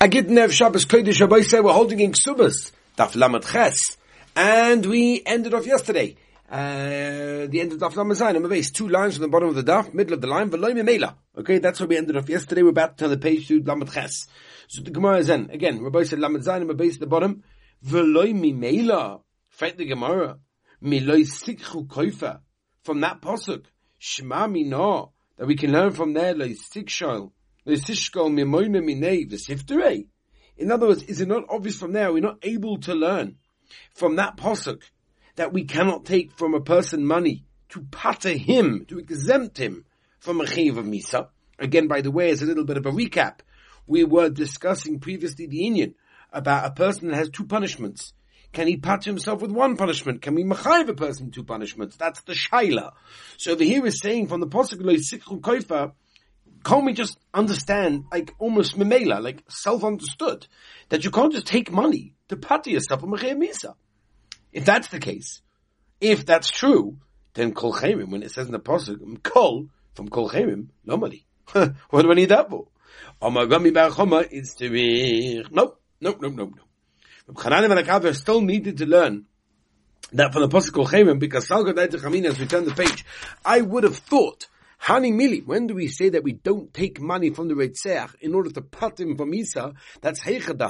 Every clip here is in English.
Agit Shabbos Kodesh say we're holding in Ksubas, Daf Lamed Ches, and we ended off yesterday. Uh, the end of Daf Lamed Zayin, base two lines from the bottom of the Daf, middle of the line, V'loy Mimela. Okay, that's where we ended off yesterday. We're about to turn the page to Lamed Ches. So the Gemara is in, again, Rabbi said Lamed Zayin, base at the bottom, V'loy Mimela. Fight the Gemara. Miloy Sikhu Koifa. From that Pasuk, Shema Mina, that we can learn from there, Loy Sikshal. In other words, is it not obvious from there, we're not able to learn from that posuk that we cannot take from a person money to pater him, to exempt him from a chiv of misa. Again, by the way, as a little bit of a recap, we were discussing previously the Indian about a person that has two punishments. Can he pat himself with one punishment? Can we machayiv a person two punishments? That's the shaila. So over here is saying from the posuk lo koifa can't we just understand, like almost memela, like self-understood, that you can't just take money to pati yourself on misa? If that's the case, if that's true, then kol chemim, when it says in the pasuk, kol from kol chemim, no money. what do I need that for? Omagami barachoma is to be nope, nope, nope, nope, nope. Chananim and Akav still needed to learn that from the pasuk kol because Salga Daita as we turn the page, I would have thought Hani mili. When do we say that we don't take money from the Reitzeach in order to put him from Isa? That's Heicha the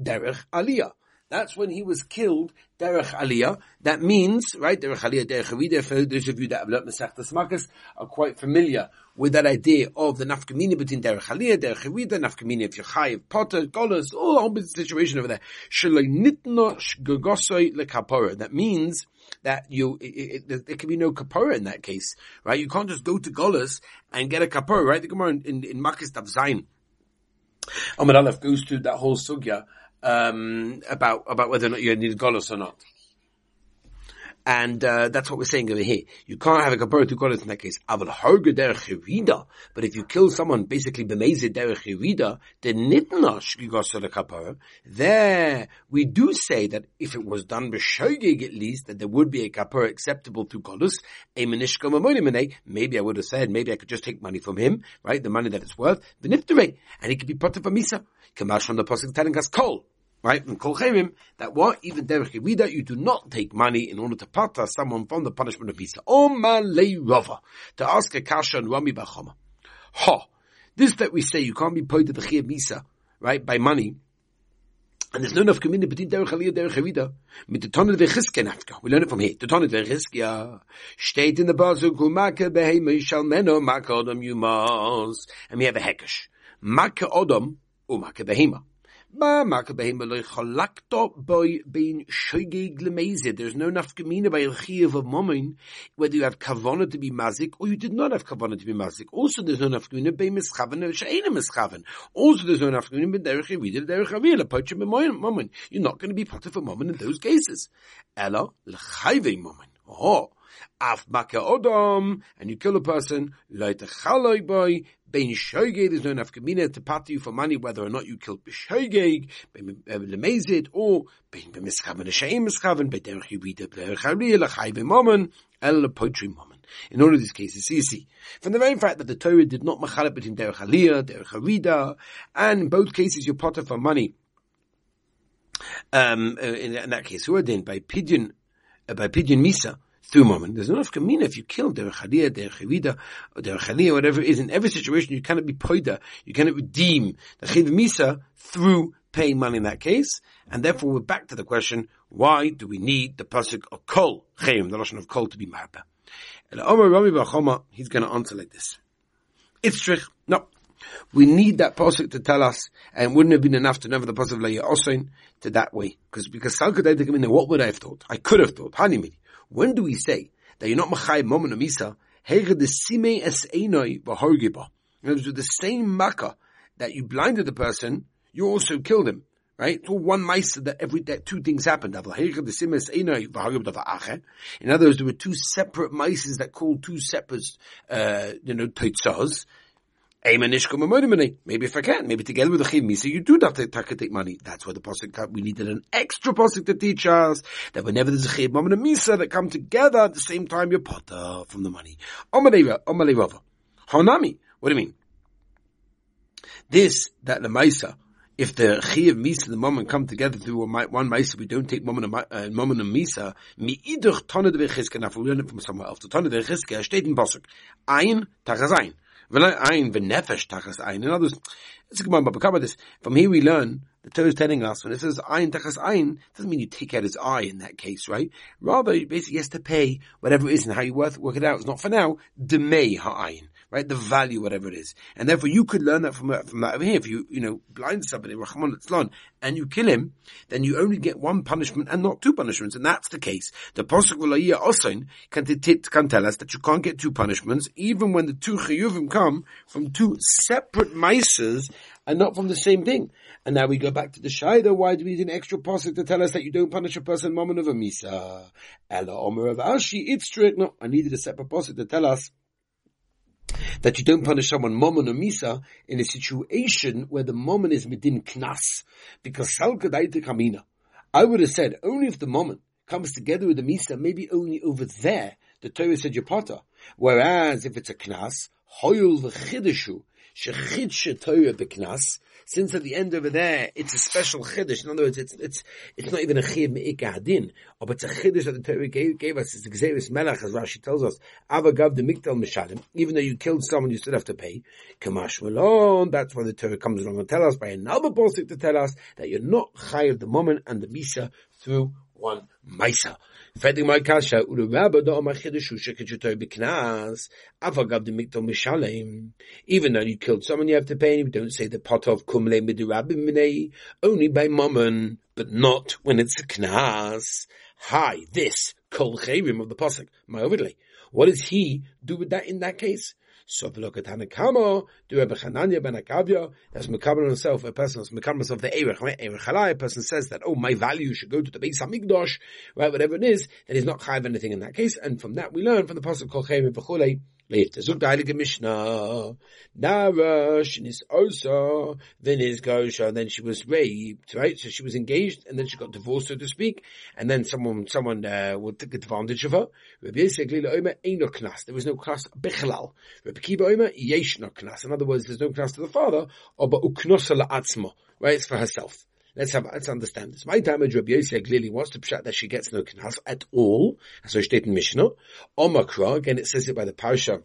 Derech Aliyah. That's when he was killed, Derech Aliyah. That means, right, Derech Aliyah, Derech Avida, for those of you that have learned Masechtas Makkos are quite familiar with that idea of the nafkamina between Derech Aliyah, Derech Avida, nafkamina if you're Potter, Golos, all the whole situation over there. Shaloi nitno shgogosoi lekapora. That means, that you, it, it, there can be no kapora in that case, right? You can't just go to Golas and get a kapora, right? The Gemara in, in, in Makkos Tav Zayin, Amar Aleph goes to that whole sugya, um, about, about whether or not you need Golas or not. And uh, that's what we're saying over here. You can't have a kapara to God in that case. But if you kill someone basically b'mezid derech yirida, then nitnash the kapara. There we do say that if it was done b'shogeg at least, that there would be a kapara acceptable to Golus. Maybe I would have said, maybe I could just take money from him, right? The money that it's worth, and he could be put for misa. Kamash from the pasuk telling us kol right? And kol that what even derech yivida, you do not take money in order to pata someone from the punishment of misa. Omalei rava to ask a kasha and rami bachama. Ha, this that we say you can't be paid to the chiyah misa, right, by money. And there's no enough community between derech aliyah derech yivida. Mit the tonne vechizke nafka. We learn it from here. The tonne vechizke steht in the bazuk umake behema shal meno make odom yumas. And we have a hekesh. Make odom umake behema. There's no nafkamina by Chiyav of Momin, whether you have kavana to be mazik or you did not have kavana to be mazik. Also, there's no nafkamina by mischaven or she'ena mischaven. Also, there's no nafkamina by derech yavida, derech avila, pocha momin. You're not going to be part of a momin in those cases. Ella, l'chayve momin. Oh, af maka odom, and you kill a person, loy techaloi boy, bein shoygeg, there's no enough kamina to pat you for money whether or not you killed b'shoygeg, bein lemezid, or bein b'mischaven, a mischaven, bein derech yubita, derech hariyah, l'chai v'momon, el poetry momon. In all of these cases, you see, from the very fact that the Torah did not machalep between derech aliyah, derech harida, and in both cases you're potter for money, um, in, in that case, who are then by pidyon, uh, by pidyon misa, through moment. There's enough kamina if you kill derech aliyah, derech whatever it is. In every situation, you cannot be poida, you cannot redeem the chiv misa through paying money in that case. And therefore, we're back to the question: Why do we need the pasuk of kol chayim, the lashon of kol, to be marba? And Omar Rami Bachoma, he's going to answer like this: It's trich. No, we need that pasuk to tell us, and wouldn't have been enough to know the pasuk of Osain to that way, because because in there, what would I have thought? I could have thought, Hanimini. When do we say that you're not machai moment of misa? Hege the sime es einoi v'horgiba. words, the same makkah that you blinded the person, you also killed him. Right? It's all one mice that every that two things happened. In other words, there were two separate mice that called two separate, uh, you know, teitzahs. Maybe if I can, maybe together with the chiv misa, you do have to take money. That's why the pasuk we needed an extra pasuk to teach us that whenever there's a chiv mom and a misa that come together at the same time, you're potter from the money. Hanami. What do you mean? This that the misa if the chi of misa and the mom come together through one misa, we don't take mom and uh, mom and misa. Mi iduch tonne de chiske. Now, we learn it from somewhere else, the tonne de chiske steht in pasuk. Ein tachas In other words, it's a cover this. From here we learn the Torah is telling us when it says ein tachas ein, doesn't mean you take out his eye in that case, right? Rather, he basically, he has to pay whatever it is and how you work, work it out. It's not for now. Demei ha'ayin right? The value, whatever it is. And therefore you could learn that from, from that over here. If you, you know, blind somebody, Rahman, and you kill him, then you only get one punishment and not two punishments. And that's the case. The Pasuk Osain can, can tell us that you can't get two punishments, even when the two chiyuvim come from two separate mices and not from the same thing. And now we go back to the Shaida. Why do we need an extra pasuk to tell us that you don't punish a person moment of a misa? Ella Omer of Ashi, it's strict. No, I needed a separate pasuk to tell us that you don't punish someone momon or misa in a situation where the momon is midin knas, because salkadaita kamina. I would have said only if the moment comes together with the misa, maybe only over there the Torah said yapata. Whereas if it's a knas, hoyul v'chidishu since at the end over there, it's a special chiddush. In other words, it's, it's, it's not even a chiv me'ika hadin, oh, but it's a chiddush that the Torah gave, gave us. It's Xeris Melech, as Rashi tells us. Avagav the mikdal mishalim. Even though you killed someone, you still have to pay. Kamash malon. That's why the Torah comes along and tell us by another posik to tell us that you're not chayiv the moment and the misa through one Maisa. De mikto mishalem. Even though you killed someone, you have to pay, we don't say the pot of kumle midurabim only by mammon, but not when it's a knas. Hi, this, kol of the pasuk, my overlay. What does he do with that in that case? So look at Hanakama, do Rebbe Chananya ben Akavya, that's Mekabel himself, a person that's Mekabel himself, the Erech, right? Erech Halai, a person says that, oh, my value should go to the Beis HaMikdash, right? Whatever it is, then he's not chayiv anything in that case. And from that we learn from the Pasuk Kol Chayim Later, zog Heilige Mishnah, Nara, Shinis Osa, then is Gosha, then she was raped, right? So she was engaged, and then she got divorced, so to speak, and then someone, someone, uh, would take advantage of her. Rabbi Yisrael Glila Omer, ain't no knas. There was no knas, Bichlal. Rabbi Kiva Omer, yesh no knas. In other words, there's no knas to the father, or but uknosa la'atzma, right? It's for herself. Let's have, let's understand this. My damage Rabbi Yosef clearly wants to pshat that she gets no knas at all. So steht in Mishnah. Omakra, again it says it by the parsha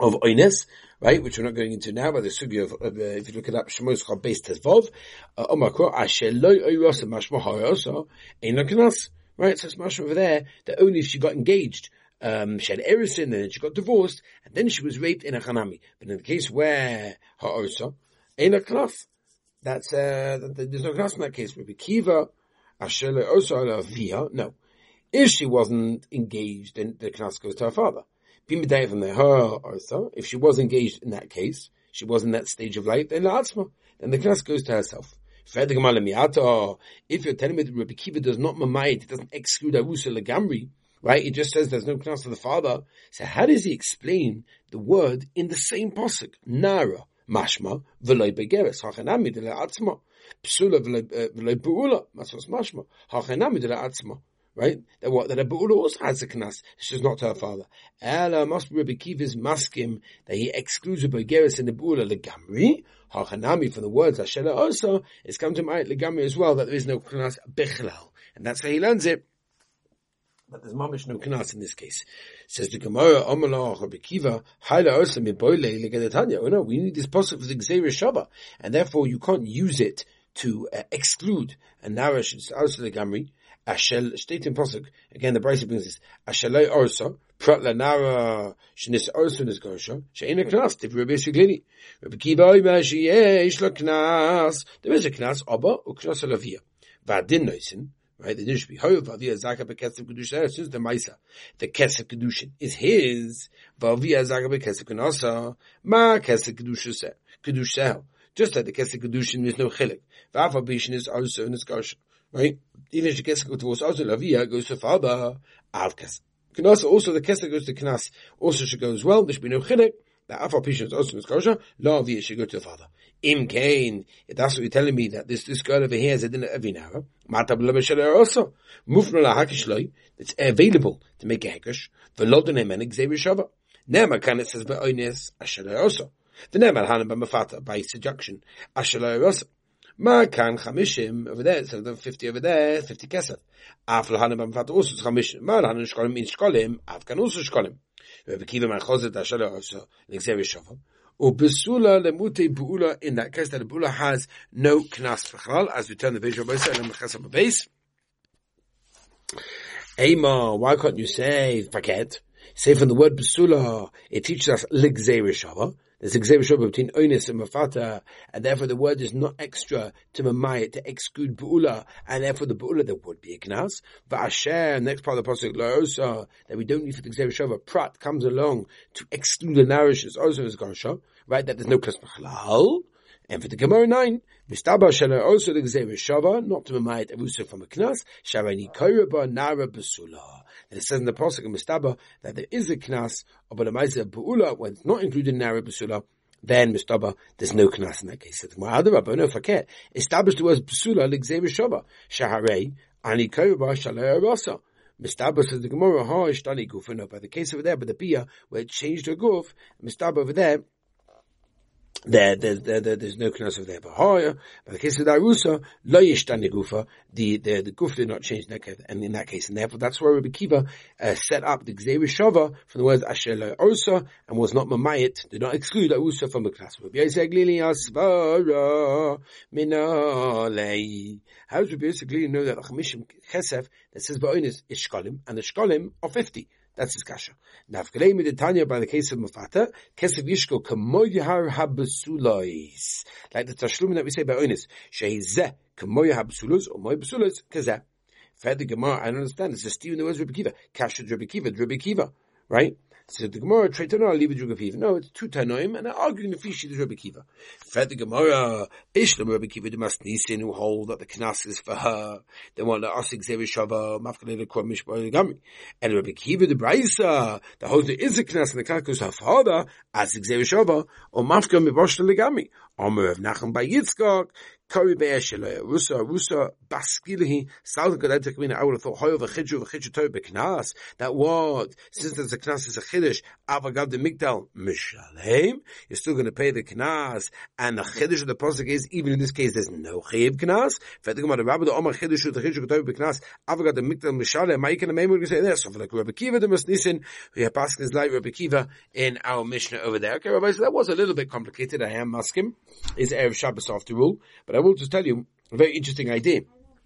of Oines, right, which we're not going into now, but the sugi of, uh, if you look it up, Shemos Chal Beis Tezvov, uh, Omakra, Asher Loi Oyros Mashma Harosa, Ein Knas. Right, so it's mashma over there that only if she got engaged, um, she had erison, and then she got divorced, and then she was raped in a chanami. But in the case where her osa, ain't a knas, that's, uh, there's no knas in that case. Rabbi Kiva, Ashele osa via, no. If she wasn't engaged, then the knas goes to her father. if she was engaged in that case, she was in that stage of life, then la'atzma, then the knas goes to herself. If you're telling me that Rabbi Kiva does not mamayit, it doesn't exclude Arusa Lagamri, right? It just says there's no knas for the father. So how does he explain the word in the same posuk? Nara mashma v'loy begeres hachanami de la'atzma psula v'loy uh, be'ula masvos mashma hachanami de la'atzma. Right? That what that a be'ula also has a knas. It's just not her father. Ella must be Rabbi Kiva's maskim that he excludes begeres in the be'ula legamri. Hachanami from the words Ashela also it's come to my legamri as well that there is no knas bichlal, and that's how he learns it. But there's mamish no knas in this case. Says the Gemara, Omalach or Bekiva, Haila Osa Miboile Legadetanya. Oh no, we need this possible for the Gzeir Shaba, and therefore you can't use it to uh, exclude a narash Osa Legamri. Ashel in posuk again. The Brisa brings this Ashelay Orsa Prat Lanara Shnis Orsa Nis Gosha Sheina Knas Tiv Rabbi Siglini Rabbi Kiva Oima Sheyesh Lo Knas There is a Knas Abba Uknas Alavia Vadin Noisin Right, the dish be however via zaka bekesef kedusha. As soon the ma'isa, the kesef kedushin is his. Via zaka bekesef kenasa ma kesef kedusha se kedusha. Just like the kesef kedushin is no chilik. V'afa bishin is also in his gosh. Right, even if the kesef kedushin also lavia goes to father av kesef. Kenasa also the kesef goes to kenas also should go as well. There should be no chilik. The alpha patient is also in kosher. Law of should go to the father. Im kain. That's what you're telling me that this this girl over here is a dinner every now. Matab lebesheler also. Mufno lahakishloi. It's available to make a hekesh. Velodin him and exevi shava. Nema kan it says be'oines asheler also. The nema hanan b'mafata by seduction asheler also. Ma kan chamishim over there, so the 50 over there, 50 kesef. Af lahanim bam fat also chamishim. Ma lahanim shkolim in shkolim, af kan also shkolim. Rabbi Kiva man chozet ashala also, nexeri shofam. Ubesula lemute buula, in that case that the buula has no knas v'chalal, as we turn the page of Bosa and base. Ema, why can't you say faket? Say from the word besula, it teaches us ligzei shava. There's a gzei between onis and mafata, and therefore the word is not extra to mamayit, to exclude bu'ula, and therefore the bu'ula there would be a knas. Va'asher, next part of the pasuk, la'osa, that we don't need for the shava, prat comes along to exclude the nourishes, also as garsha, right, that there's no knas b'chalal, and for the Gemara 9, Mistaba Shana also the Gzeir Shava, not to Mamayat Avusa from a Knas, Sharani Koiraba Nara Basula. And it says in the Pasuk of Mistaba that there is a Knas, but a Maisa Bu'ula, when it's not included in Nara Basula, then Mistaba, there's no Knas in that case. Other Rabbi, no forget, established the words Basula, Ligzeir Shava, Shaharei, Ani Koiraba Shalaya Rasa. Mistaba says the Gemara, ha, ishtani guf, no, by the case over there, but the Bia, where it changed her guf, Mistaba over there, there, there, there, there, there's no knas of there. But the case of the Arusa, lo yishtani gufa, the, the, the guf did not change neked, and in that case, and therefore that's why Rabbi Kiva, uh, set up the Gzei Shava from the words Asher lo Osa, and was not mamayit, did not exclude Arusa from the class. Rabbi Yisrael Glili Asvara, Minalei. How does Rabbi Yisrael Glili know that the Chesef, that says Ba'onis, is Shkolim, and the Shkolim are 50. That's his kasha. Nafkalei midetanya by the case of Mufata, kesef yishko kamoyhar habasulois. Like the tashlumin that we say by Onis. Shehizeh kamoyhar habasulos or moy basulos kazeh. Fed the Gemara, I don't understand. It's a Steve in the words Rabbi Kiva. Kasha Kiva, Kiva. Right? So the Gemara know leave it Rabbi. No, it's two Tanoim, and they're arguing the fishi the Rabbi Kiva. Fed the Gemara, Ishlam Rabbi Kiva the Masnisin who hold that the Knas is for her. They want the Asik Zevishava, Mafkalele Kwamish Gami. And Rabbi Kiva the Braisa, the there is a Knas and the Knas goes her father, Asik Zevishava, or Mafka Mibosh Legami. Omer Nachum by Yitzchak, Kari Be'esheleh, Rusa, Rusa, Baskilihi, Salad Gadai Tekmina, I would have thought, Hoyo v'chidju v'chidju toi be'knas, that what, since there's a knas, is a chiddush, avagav de migdal, mishalem, you're still going to pay the knas, and the chiddush of the posuk is, even in this case, there's no chiv knas, about the rabbi, the Omer the chiddush toi be'knas, avagav de migdal, mishalem, Ma'ik and the Maimur, say there, so for like Rabbi Kiva, the we have Paskin is Rabbi Kiva in our Mishnah over there. Okay, Rabbi, so that was a little bit complicated, I am masking, is Erev Shabbos after all, but I will just tell you a very interesting idea.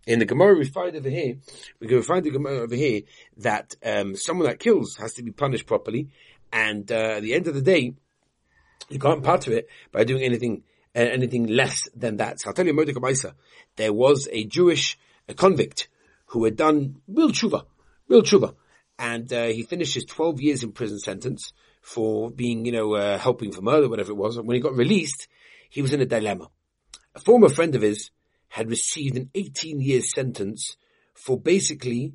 In the Gemara we find over here, we can find the Gemara over here that um, someone that kills has to be punished properly, and uh, at the end of the day, you can't patter it by doing anything uh, anything less than that. So I'll tell you, there was a Jewish a convict who had done real tshuva, real tshuva, and uh, he finished his 12 years in prison sentence for being, you know, uh, helping for murder, whatever it was. And when he got released, he was in a dilemma. A former friend of his had received an 18 year sentence for basically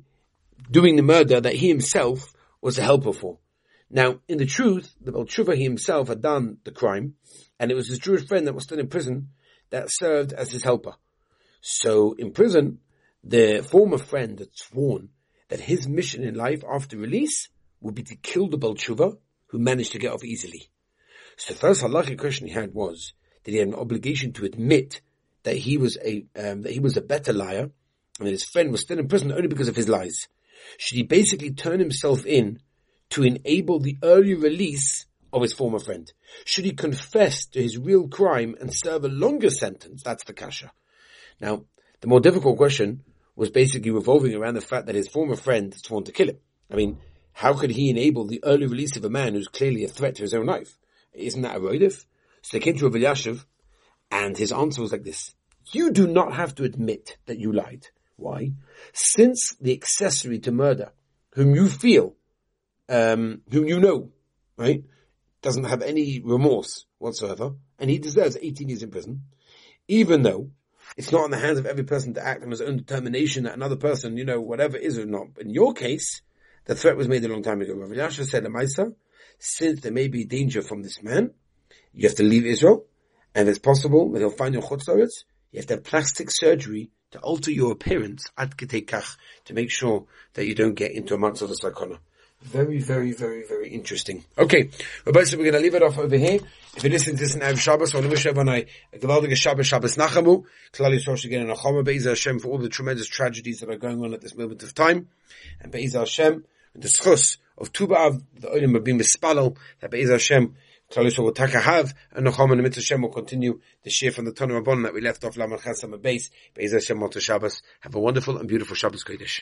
doing the murder that he himself was a helper for. Now, in the truth, the Balchuva he himself had done the crime, and it was his Jewish friend that was still in prison that served as his helper. So in prison, the former friend had sworn that his mission in life after release would be to kill the Balchuva who managed to get off easily. So the first halachic question he had was, that he had an obligation to admit that he was a um, that he was a better liar, and that his friend was still in prison only because of his lies. Should he basically turn himself in to enable the early release of his former friend? Should he confess to his real crime and serve a longer sentence? That's the kasha. Now, the more difficult question was basically revolving around the fact that his former friend sworn to kill him. I mean, how could he enable the early release of a man who's clearly a threat to his own life? Isn't that a roidif? So they came to Rabbi Yashiv, and his answer was like this. You do not have to admit that you lied. Why? Since the accessory to murder, whom you feel, um, whom you know, right, doesn't have any remorse whatsoever, and he deserves 18 years in prison, even though it's not in the hands of every person to act on his own determination that another person, you know, whatever is or not. In your case, the threat was made a long time ago. Rav Yasha said, Amaisa, since there may be danger from this man, you have to leave Israel, and if it's possible that he'll find your chutzlaritz. You have to have plastic surgery to alter your appearance ad to make sure that you don't get into a matzah sakana. Very, very, very, very interesting. Okay, Rabbi, so we're going to leave it off over here. If you listen to this in Erev Shabbos, I want to wish everyone a, gewaldige Shabbos, Shabbos Nachamu, Klal Yisrael should get in a Choma, Be'ez Hashem, for all the tremendous tragedies that are going on at this moment of time, and Be'ez Hashem, the schus of Tu B'Av, the Olim of being Mispalel, that Be'ez Hashem, Yisrael will take a have, and Nachama and Mitzvah Hashem will continue the share from the Tonu Rabban that we left off Lamar Chasam and Beis, Be'ez Hashem, Shabbos. Have a wonderful and beautiful Shabbos Kodesh.